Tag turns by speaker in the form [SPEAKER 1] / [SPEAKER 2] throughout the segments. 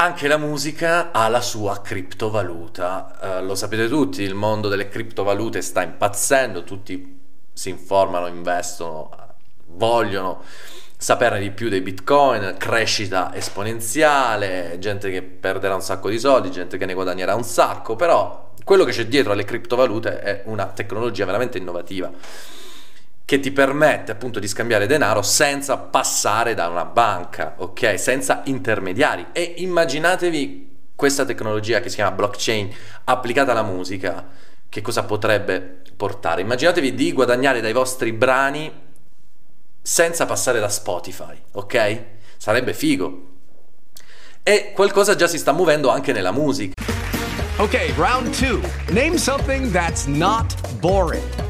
[SPEAKER 1] Anche la musica ha la sua criptovaluta. Uh, lo sapete tutti, il mondo delle criptovalute sta impazzendo, tutti si informano, investono, vogliono saperne di più dei bitcoin, crescita esponenziale, gente che perderà un sacco di soldi, gente che ne guadagnerà un sacco, però quello che c'è dietro alle criptovalute è una tecnologia veramente innovativa che ti permette appunto di scambiare denaro senza passare da una banca, ok? Senza intermediari. E immaginatevi questa tecnologia che si chiama blockchain applicata alla musica, che cosa potrebbe portare? Immaginatevi di guadagnare dai vostri brani senza passare da Spotify, ok? Sarebbe figo. E qualcosa già si sta muovendo anche nella musica.
[SPEAKER 2] Ok, round 2. Name something that's not boring.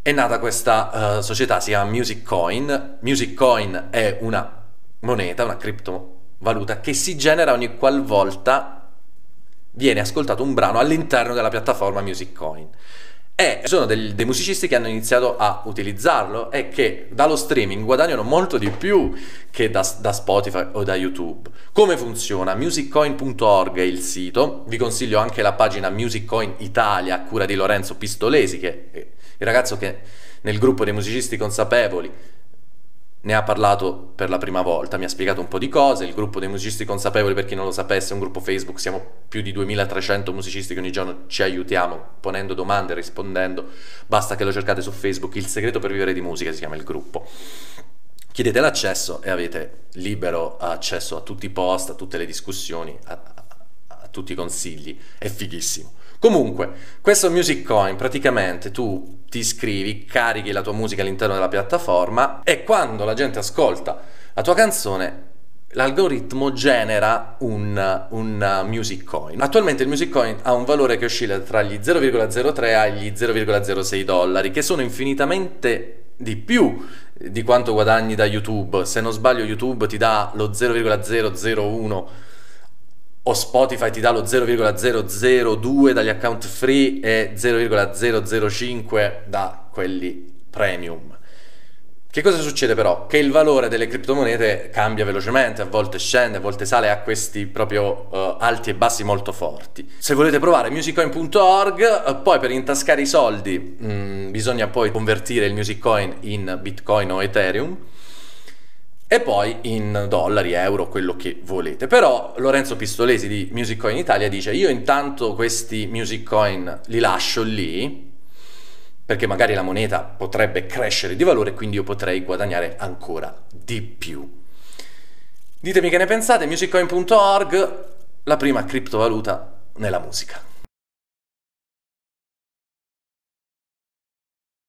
[SPEAKER 1] È nata questa uh, società, si chiama Music Coin. Music Coin è una moneta, una criptovaluta che si genera ogni qualvolta viene ascoltato un brano all'interno della piattaforma Music Coin. E sono dei, dei musicisti che hanno iniziato a utilizzarlo e che dallo streaming guadagnano molto di più che da, da Spotify o da YouTube. Come funziona? musiccoin.org è il sito, vi consiglio anche la pagina Music Coin Italia a cura di Lorenzo Pistolesi, che il ragazzo che nel gruppo dei musicisti consapevoli ne ha parlato per la prima volta, mi ha spiegato un po' di cose, il gruppo dei musicisti consapevoli, per chi non lo sapesse, è un gruppo Facebook, siamo più di 2300 musicisti che ogni giorno ci aiutiamo ponendo domande, rispondendo, basta che lo cercate su Facebook, il segreto per vivere di musica si chiama il gruppo. Chiedete l'accesso e avete libero accesso a tutti i post, a tutte le discussioni, a, a, a tutti i consigli, è fighissimo. Comunque, questo Music Coin praticamente tu ti iscrivi, carichi la tua musica all'interno della piattaforma e quando la gente ascolta la tua canzone l'algoritmo genera un, un, music coin. Attualmente il music coin ha un valore che oscilla tra gli 0,03 e gli 0,06 dollari, che sono infinitamente di più di quanto guadagni da YouTube. Se non sbaglio YouTube ti dà lo 0,001 o Spotify ti dà lo 0,002 dagli account free e 0,005 da quelli premium. Che cosa succede però? Che il valore delle criptomonete cambia velocemente, a volte scende, a volte sale a questi proprio uh, alti e bassi molto forti. Se volete provare musiccoin.org, uh, poi per intascare i soldi mh, mm, bisogna poi convertire il music coin in bitcoin o ethereum e poi in dollari, euro, quello che volete. Però Lorenzo Pistolesi di Music Coin Italia dice io intanto questi Music Coin li lascio lì perché magari la moneta potrebbe crescere di valore e quindi io potrei guadagnare ancora di più. Ditemi che ne pensate, musiccoin.org, la prima criptovaluta nella musica.